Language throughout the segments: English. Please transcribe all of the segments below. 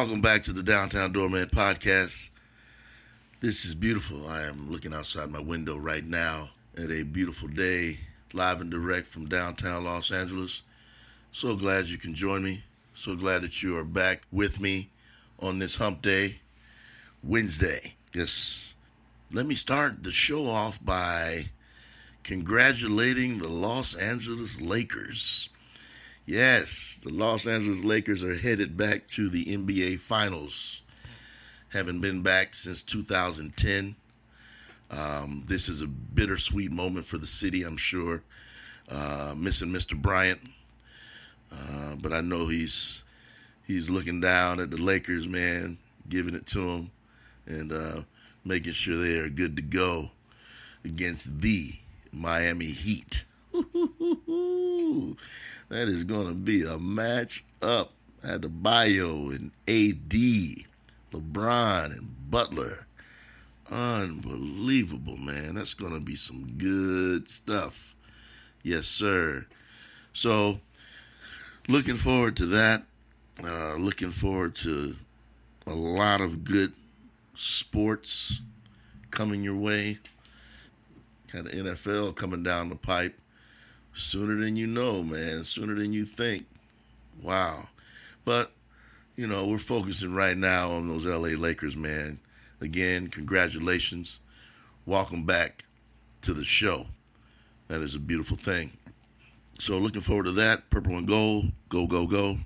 Welcome back to the Downtown Doorman podcast. This is beautiful. I am looking outside my window right now at a beautiful day, live and direct from downtown Los Angeles. So glad you can join me. So glad that you are back with me on this hump day, Wednesday. Yes. Let me start the show off by congratulating the Los Angeles Lakers. Yes, the Los Angeles Lakers are headed back to the NBA Finals. Haven't been back since 2010. Um, this is a bittersweet moment for the city, I'm sure. Uh, missing Mr. Bryant, uh, but I know he's he's looking down at the Lakers, man, giving it to them, and uh, making sure they are good to go against the Miami Heat. That is going to be a match up at the Bio and AD, LeBron and Butler. Unbelievable, man. That's going to be some good stuff. Yes, sir. So, looking forward to that. Uh, looking forward to a lot of good sports coming your way. Kind of NFL coming down the pipe sooner than you know, man, sooner than you think. Wow. But, you know, we're focusing right now on those LA Lakers, man. Again, congratulations. Welcome back to the show. That is a beautiful thing. So, looking forward to that. Purple and gold, go, go, go.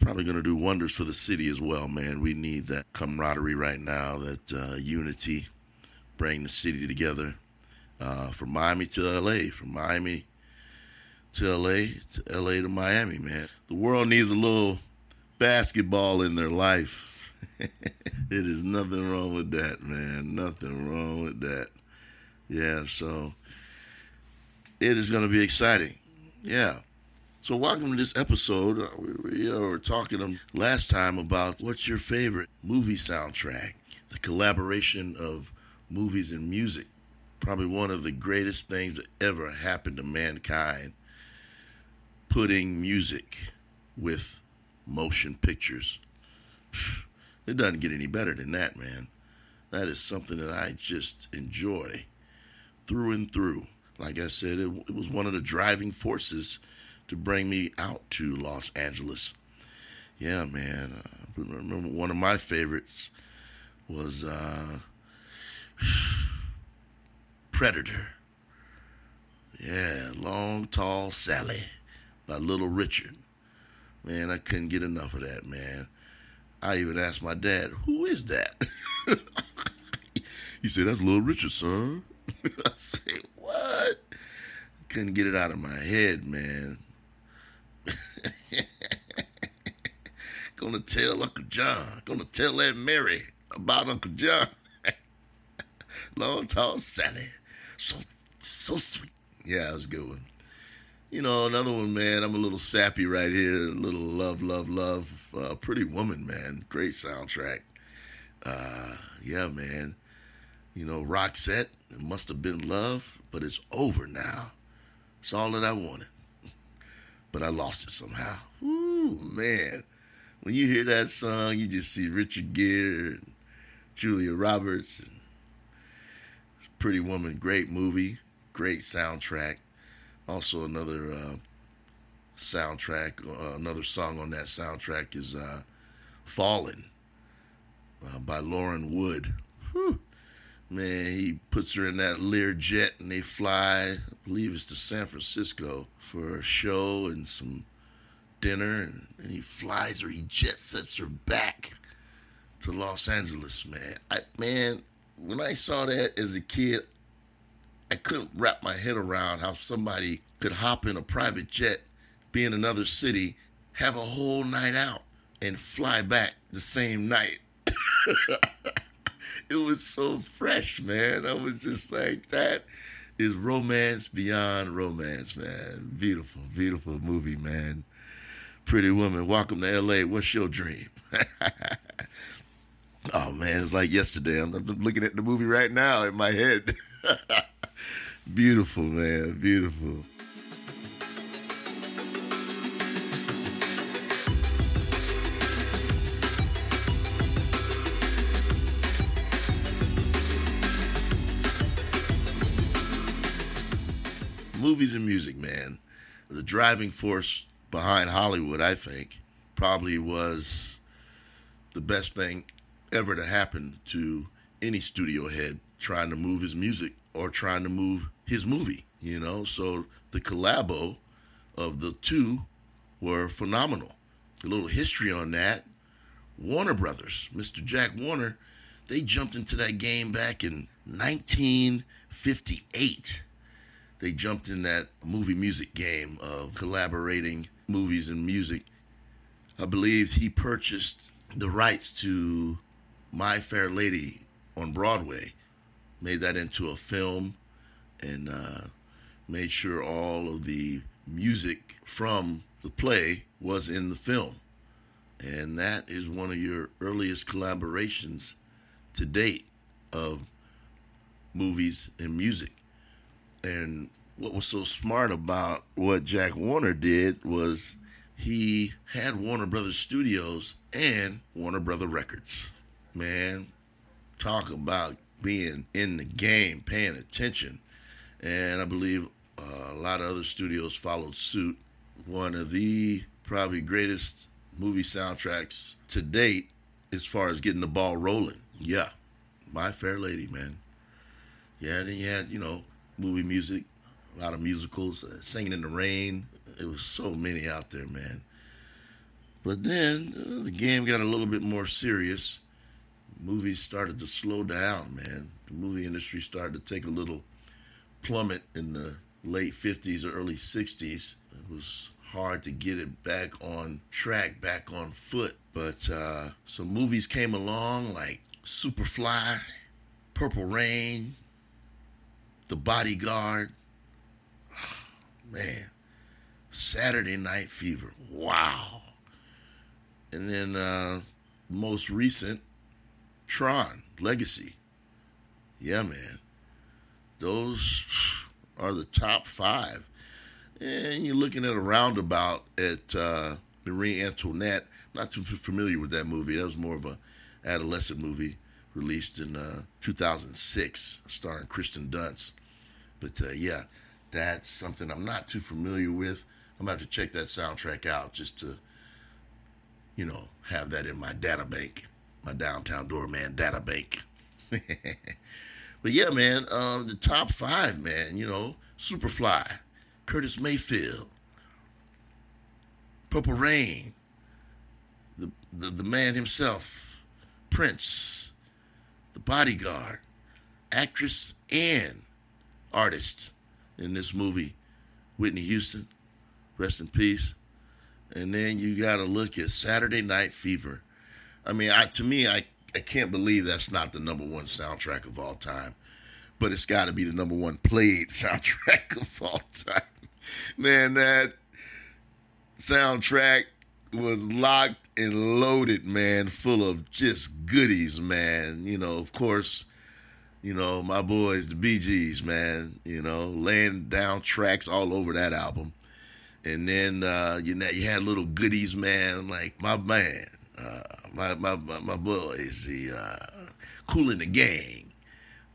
Probably going to do wonders for the city as well, man. We need that camaraderie right now, that uh, unity, bring the city together. Uh, from Miami to LA, from Miami to LA, to LA to Miami, man. The world needs a little basketball in their life. it is nothing wrong with that, man. Nothing wrong with that. Yeah, so it is going to be exciting. Yeah. So, welcome to this episode. Uh, we, we were talking last time about what's your favorite movie soundtrack, the collaboration of movies and music. Probably one of the greatest things that ever happened to mankind putting music with motion pictures. It doesn't get any better than that, man. That is something that I just enjoy through and through. Like I said, it, it was one of the driving forces to bring me out to Los Angeles. Yeah, man. Uh, I remember one of my favorites was uh, Predator. Yeah, Long Tall Sally by Little Richard. Man, I couldn't get enough of that, man. I even asked my dad, who is that? he said, that's Little Richard, son. I said, what? Couldn't get it out of my head, man. Gonna tell Uncle John. Gonna tell Aunt Mary about Uncle John. Long tall Sally. So so sweet. Yeah, it was a good one. You know, another one, man. I'm a little sappy right here. A little love, love, love. Uh, Pretty Woman, man. Great soundtrack. Uh, yeah, man. You know, Roxette. It must have been love, but it's over now. It's all that I wanted, but I lost it somehow. Ooh, man. When you hear that song, you just see Richard Gere and Julia Roberts and Pretty Woman. Great movie, great soundtrack. Also, another uh, soundtrack, uh, another song on that soundtrack is uh, Fallen uh, by Lauren Wood. Whew. Man, he puts her in that Lear jet and they fly, I believe it's to San Francisco for a show and some dinner. And, and he flies her, he jet sets her back to Los Angeles, man. I, man, when I saw that as a kid, I couldn't wrap my head around how somebody could hop in a private jet, be in another city, have a whole night out, and fly back the same night. it was so fresh, man. I was just like, that is romance beyond romance, man. Beautiful, beautiful movie, man. Pretty woman, welcome to LA. What's your dream? oh man, it's like yesterday. I'm, I'm looking at the movie right now in my head. Beautiful, man. Beautiful. Movies and music, man. The driving force behind Hollywood, I think, probably was the best thing ever to happen to any studio head trying to move his music or trying to move his movie, you know? So the collabo of the two were phenomenal. A little history on that. Warner Brothers, Mr. Jack Warner, they jumped into that game back in 1958. They jumped in that movie music game of collaborating movies and music. I believe he purchased the rights to My Fair Lady on Broadway, made that into a film, and uh, made sure all of the music from the play was in the film. And that is one of your earliest collaborations to date of movies and music. And what was so smart about what Jack Warner did was he had Warner Brothers Studios and Warner Brother Records. Man, talk about being in the game, paying attention. And I believe uh, a lot of other studios followed suit. One of the probably greatest movie soundtracks to date as far as getting the ball rolling. Yeah, My Fair Lady, man. Yeah, then you had, you know, movie music, a lot of musicals, uh, Singing in the Rain. It was so many out there, man. But then uh, the game got a little bit more serious. Movies started to slow down, man. The movie industry started to take a little plummet in the late 50s or early 60s. It was hard to get it back on track, back on foot. But uh, some movies came along like Superfly, Purple Rain, The Bodyguard. Oh, man, Saturday Night Fever. Wow. And then uh, most recent, Tron Legacy. Yeah, man. Those are the top five. And you're looking at a roundabout at uh, Marie Antoinette. Not too familiar with that movie. That was more of a adolescent movie released in uh, 2006, starring Kristen Dunst. But uh, yeah, that's something I'm not too familiar with. I'm about to check that soundtrack out just to, you know, have that in my data bank, my downtown doorman data bank. but yeah, man, um, the top five, man, you know, Superfly, Curtis Mayfield, Purple Rain, the, the, the man himself, Prince, the bodyguard, actress and artist in this movie, Whitney Houston, rest in peace. And then you got to look at Saturday Night Fever. I mean, I, to me, I, I can't believe that's not the number one soundtrack of all time but it's got to be the number one played soundtrack of all time. Man, that soundtrack was locked and loaded, man, full of just goodies, man. You know, of course, you know, my boys, the Bee Gees, man, you know, laying down tracks all over that album. And then, uh, you know, you had little goodies, man, like my man, uh, my, my, my, my boys, the uh, Kool and the Gang,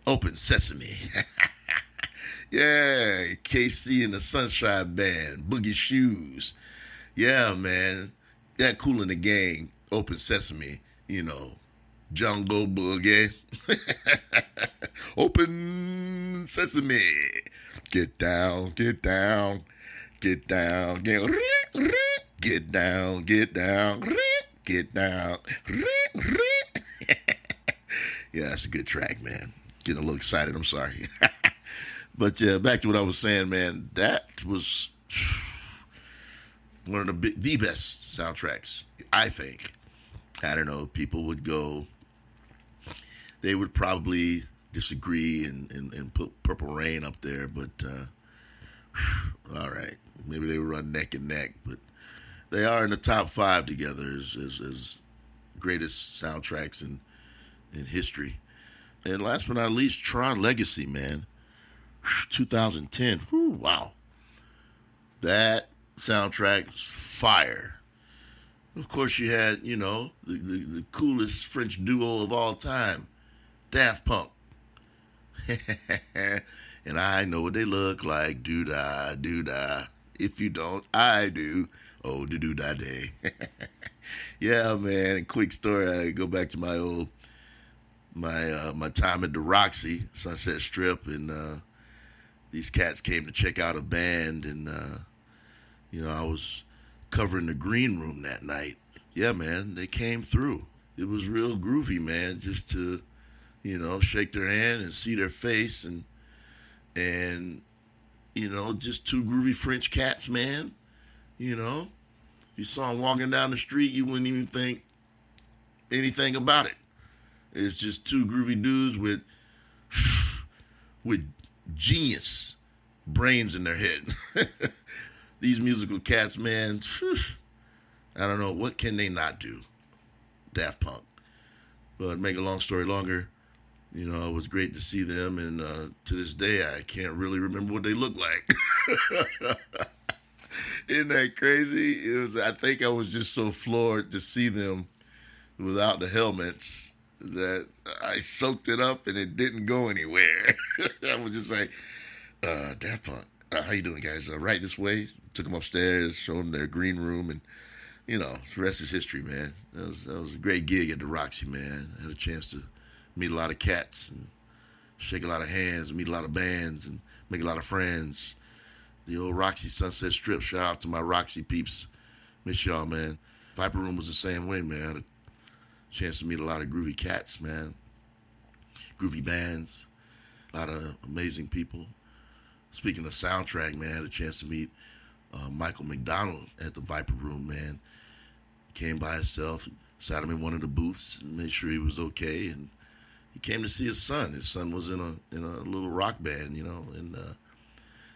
Open Sesame. yeah, KC and the Sunshine Band, Boogie Shoes. Yeah, man. That Kool and the Gang, Open Sesame, you know, Jungle Boogie. Open Sesame. Get down, get down, get down, get get down, get down, get down. yeah, that's a good track, man getting a little excited. I'm sorry. but back to what I was saying, man. That was one of the the best soundtracks, I think. I don't know. People would go. They would probably disagree and, and, and put Purple Rain up there, but uh, all right, maybe they would run neck and neck, but they are in the top five together as, as, as greatest soundtracks in in history. And last but not least, Tron Legacy, man. 2010. Whew, wow. That soundtrack's fire. Of course, you had, you know, the, the, the coolest French duo of all time, Daft Punk. and I know what they look like. Do da, do da. If you don't, I do. Oh, do do da day. yeah, man. Quick story. I go back to my old my uh, my time at the Roxy Sunset Strip, and uh, these cats came to check out a band, and uh, you know I was covering the green room that night. Yeah, man, they came through. It was real groovy, man. Just to you know shake their hand and see their face, and and you know just two groovy French cats, man. You know, if you saw them walking down the street, you wouldn't even think anything about it. It's just two groovy dudes with with genius brains in their head. These musical cats, man, I don't know what can they not do. Daft Punk. But make a long story longer, you know, it was great to see them, and uh, to this day, I can't really remember what they look like. Isn't that crazy? It was. I think I was just so floored to see them without the helmets that I soaked it up and it didn't go anywhere. I was just like, uh, Daft Punk, uh, how you doing, guys? Uh, right this way. Took them upstairs, showed them their green room, and you know, the rest is history, man. That was that was a great gig at the Roxy, man. I had a chance to meet a lot of cats and shake a lot of hands, meet a lot of bands, and make a lot of friends. The old Roxy Sunset Strip. Shout out to my Roxy peeps. Miss y'all, man. Viper Room was the same way, man chance to meet a lot of groovy cats, man. Groovy bands, a lot of amazing people. Speaking of soundtrack, man, I had a chance to meet uh, Michael McDonald at the Viper Room, man. Came by himself, sat him in one of the booths, made sure he was okay, and he came to see his son. His son was in a in a little rock band, you know, and uh,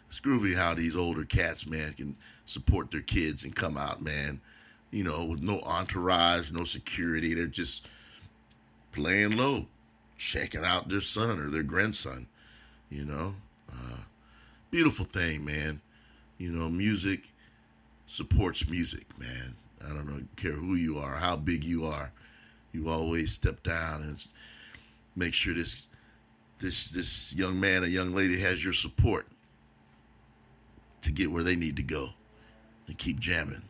it's groovy how these older cats, man, can support their kids and come out, man, you know, with no entourage, no security. They're just playing low, checking out their son or their grandson, you know. Uh, beautiful thing, man. You know, music supports music, man. I don't know, care who you are, how big you are. You always step down and make sure this this this young man or young lady has your support to get where they need to go and keep jamming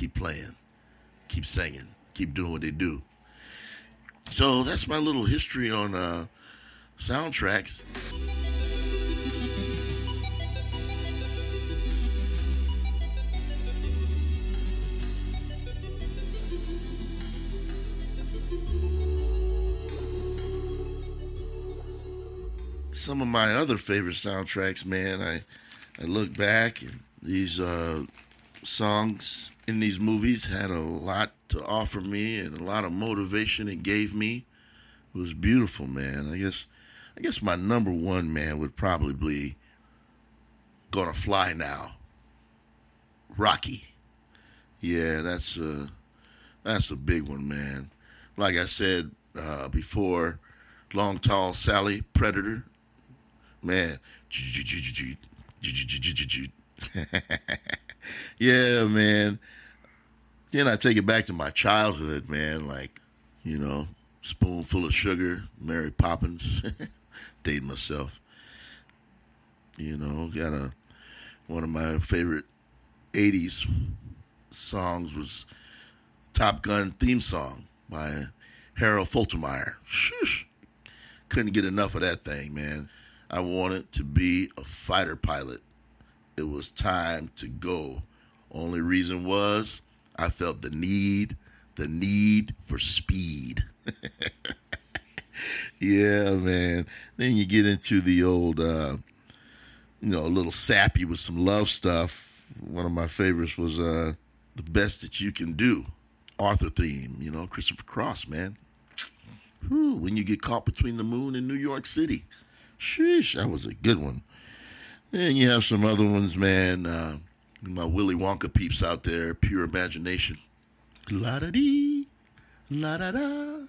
keep playing, keep singing, keep doing what they do. So that's my little history on uh, soundtracks. Some of my other favorite soundtracks, man, I I look back and these uh, songs in these movies had a lot to offer me and a lot of motivation it gave me. It was beautiful, man. I guess I guess my number one man would probably be Gonna Fly Now. Rocky. Yeah, that's a that's a big one, man. Like I said uh, before, Long Tall Sally, Predator. Man. yeah, man. Then I take it back to my childhood, man. Like, you know, spoonful of sugar, Mary Poppins, date myself. You know, got a one of my favorite '80s songs was Top Gun theme song by Harold Faltermeyer. Couldn't get enough of that thing, man. I wanted to be a fighter pilot. It was time to go. Only reason was I felt the need, the need for speed. yeah, man. Then you get into the old, uh, you know, a little sappy with some love stuff. One of my favorites was uh, "The Best That You Can Do," Arthur theme. You know, Christopher Cross, man. Whew, when you get caught between the moon and New York City, sheesh, that was a good one. And you have some other ones, man. Uh, my Willy Wonka peeps out there, pure imagination. La da dee, la da da,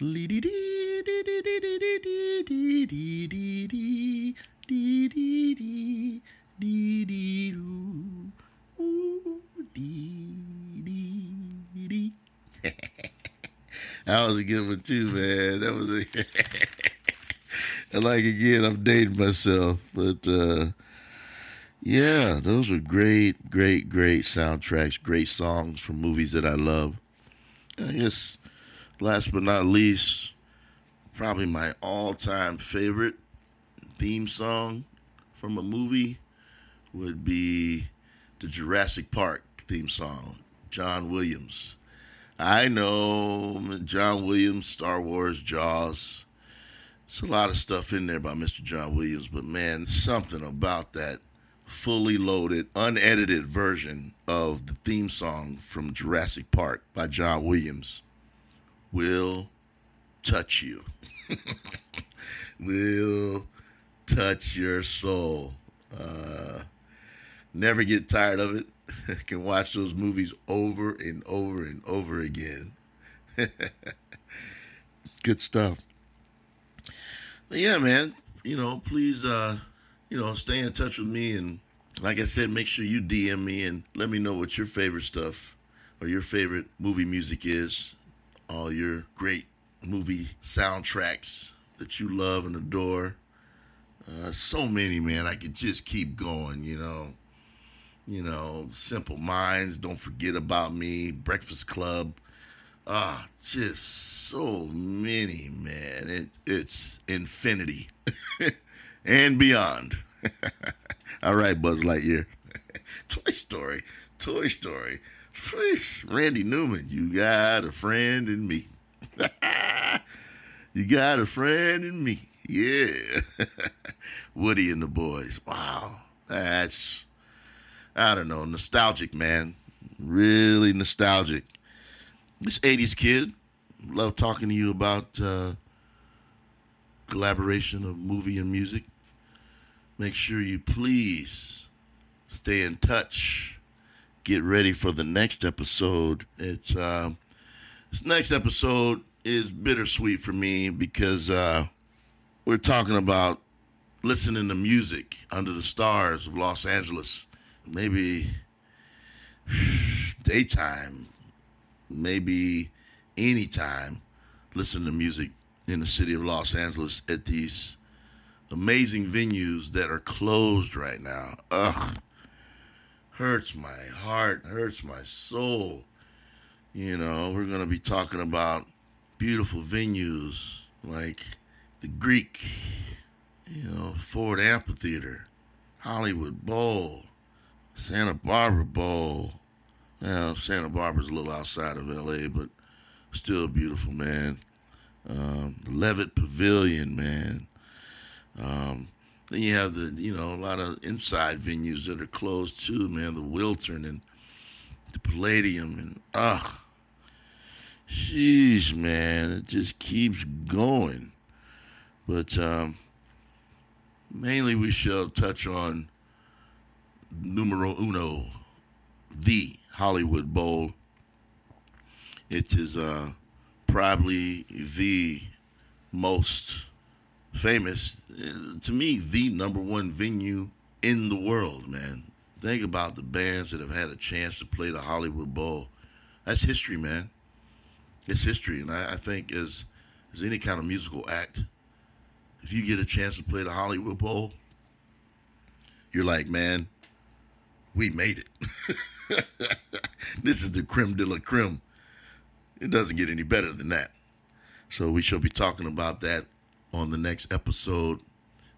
lee dee dee dee dee dee dee dee dee dee dee dee dee dee dee dee doo, ooh dee dee dee. That was a good one too, man. That was a like again, I'm dating myself, but uh, yeah, those are great, great, great soundtracks, great songs from movies that I love. I guess last but not least, probably my all-time favorite theme song from a movie would be the Jurassic Park theme song, John Williams. I know John Williams, Star Wars, Jaws. It's a lot of stuff in there by Mr. John Williams, but man, something about that fully loaded, unedited version of the theme song from Jurassic Park by John Williams will touch you. will touch your soul. Uh, never get tired of it. Can watch those movies over and over and over again. Good stuff. But yeah, man. You know, please uh, you know, stay in touch with me. And like I said, make sure you DM me and let me know what your favorite stuff or your favorite movie music is. All your great movie soundtracks that you love and adore. Uh, so many, man. I could just keep going, you know. You know, Simple Minds, Don't Forget About Me, Breakfast Club. Ah, just so many, man. It, it's infinity. and beyond. All right, Buzz Lightyear. Toy Story. Toy Story. Fish Randy Newman, you got a friend in me. you got a friend in me. Yeah. Woody and the boys. Wow. That's, I don't know, nostalgic, man. Really nostalgic. This 80s kid. Love talking to you about uh, collaboration of movie and music. Make sure you please stay in touch. Get ready for the next episode. It's uh, this next episode is bittersweet for me because uh, we're talking about listening to music under the stars of Los Angeles. Maybe daytime, maybe anytime. Listen to music in the city of Los Angeles at these amazing venues that are closed right now. Ugh. Hurts my heart, hurts my soul. You know, we're going to be talking about beautiful venues like the Greek, you know, Ford Amphitheater, Hollywood Bowl, Santa Barbara Bowl. Now, Santa Barbara's a little outside of LA, but still beautiful, man um, the Levitt Pavilion, man. Um, then you have the, you know, a lot of inside venues that are closed too, man. The Wiltern and the Palladium and ugh, jeez, man, it just keeps going. But um, mainly, we shall touch on numero uno, the Hollywood Bowl. It is uh, probably the most famous, uh, to me, the number one venue in the world, man. Think about the bands that have had a chance to play the Hollywood Bowl. That's history, man. It's history. And I, I think as, as any kind of musical act, if you get a chance to play the Hollywood Bowl, you're like, man, we made it. this is the creme de la creme it doesn't get any better than that. So we shall be talking about that on the next episode.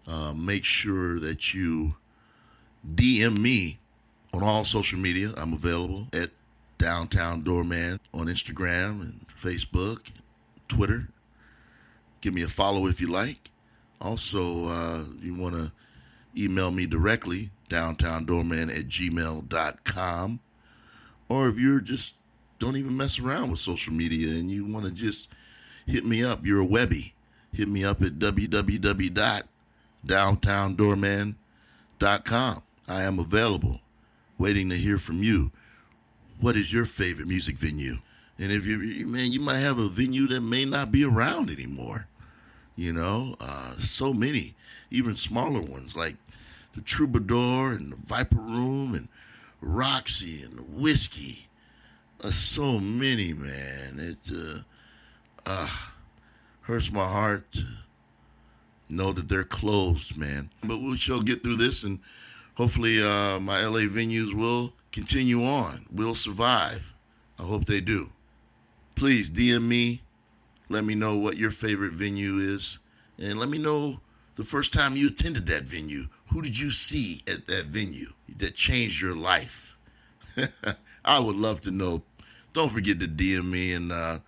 Uh, make sure that you DM me on all social media. I'm available at Downtown Doorman on Instagram and Facebook, and Twitter. Give me a follow if you like. Also, uh, you want to email me directly, downtowndoorman at gmail.com. Or if you're just don't even mess around with social media and you want to just hit me up, you're a Webby. Hit me up at www.downtowndoorman.com. I am available, waiting to hear from you. What is your favorite music venue? And if you, man, you might have a venue that may not be around anymore. You know, uh, so many, even smaller ones like the Troubadour and the Viper Room and Roxy and the Whisky uh, so many, man. It uh, uh, hurts my heart to know that they're closed, man. But we shall get through this, and hopefully, uh, my LA venues will continue on, We'll survive. I hope they do. Please DM me. Let me know what your favorite venue is, and let me know the first time you attended that venue. Who did you see at that venue that changed your life? I would love to know. Don't forget to DM me. And uh,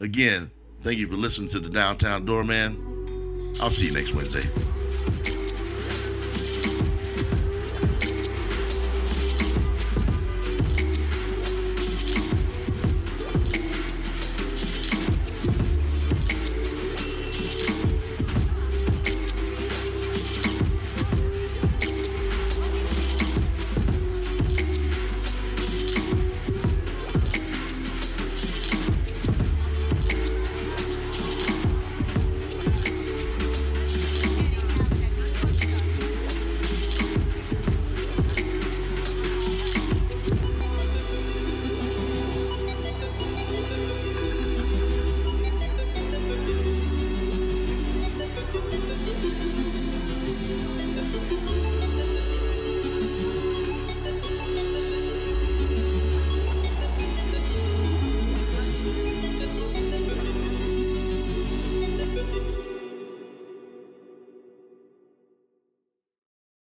again, thank you for listening to the Downtown Doorman. I'll see you next Wednesday.